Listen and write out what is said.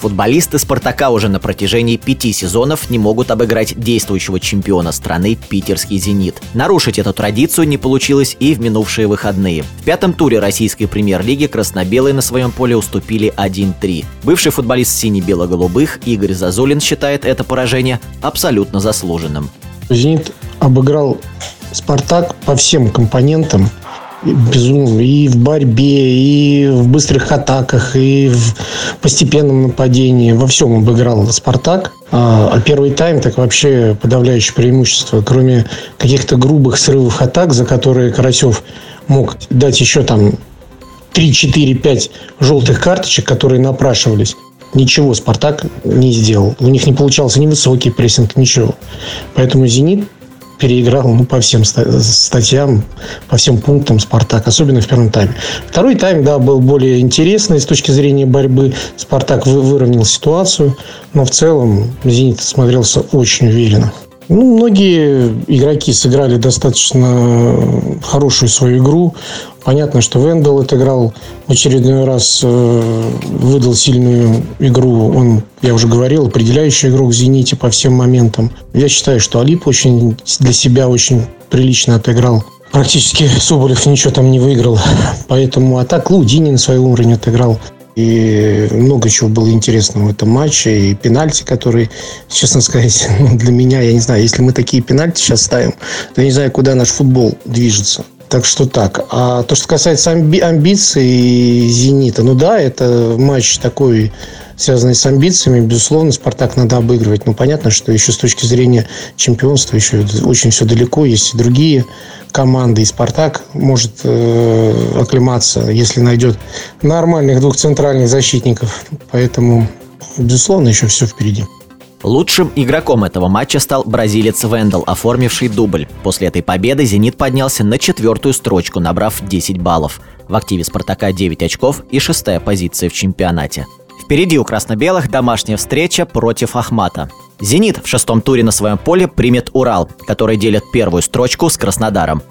Футболисты «Спартака» уже на протяжении пяти сезонов не могут обыграть действующего чемпиона страны питерский «Зенит». Нарушить эту традицию не получилось и в минувшие выходные. В пятом туре российской премьер-лиги красно-белые на своем поле уступили 1-3. Бывший футболист сине-бело-голубых Игорь Зазулин считает это поражение абсолютно заслуженным. «Зенит» обыграл «Спартак» по всем компонентам – безумно и в борьбе, и в быстрых атаках, и в постепенном нападении. Во всем обыграл «Спартак». А, а первый тайм так вообще подавляющее преимущество. Кроме каких-то грубых срывов атак, за которые Карасев мог дать еще там 3, 4, 5 желтых карточек, которые напрашивались. Ничего «Спартак» не сделал. У них не получался ни высокий прессинг, ничего. Поэтому «Зенит» переиграл ну, по всем статьям, по всем пунктам «Спартак», особенно в первом тайме. Второй тайм, да, был более интересный с точки зрения борьбы. «Спартак» выровнял ситуацию, но в целом «Зенит» смотрелся очень уверенно. Ну, многие игроки сыграли достаточно хорошую свою игру. Понятно, что Вендел отыграл в очередной раз, э, выдал сильную игру. Он, я уже говорил, определяющий игрок в «Зените» по всем моментам. Я считаю, что Алип очень для себя очень прилично отыграл. Практически Соболев ничего там не выиграл. Поэтому, а так Лудинин свой уровень отыграл. И много чего было интересного в этом матче. И пенальти, которые, честно сказать, ну, для меня, я не знаю, если мы такие пенальти сейчас ставим, то я не знаю, куда наш футбол движется. Так что так. А то, что касается амби- амбиций «Зенита», ну да, это матч такой, связанный с амбициями. Безусловно, «Спартак» надо обыгрывать. Но понятно, что еще с точки зрения чемпионства еще очень все далеко. Есть и другие команды. И «Спартак» может э, оклематься, если найдет нормальных двух центральных защитников. Поэтому, безусловно, еще все впереди. Лучшим игроком этого матча стал бразилец Вендел, оформивший дубль. После этой победы «Зенит» поднялся на четвертую строчку, набрав 10 баллов. В активе «Спартака» 9 очков и шестая позиция в чемпионате. Впереди у красно-белых домашняя встреча против Ахмата. «Зенит» в шестом туре на своем поле примет «Урал», который делит первую строчку с Краснодаром.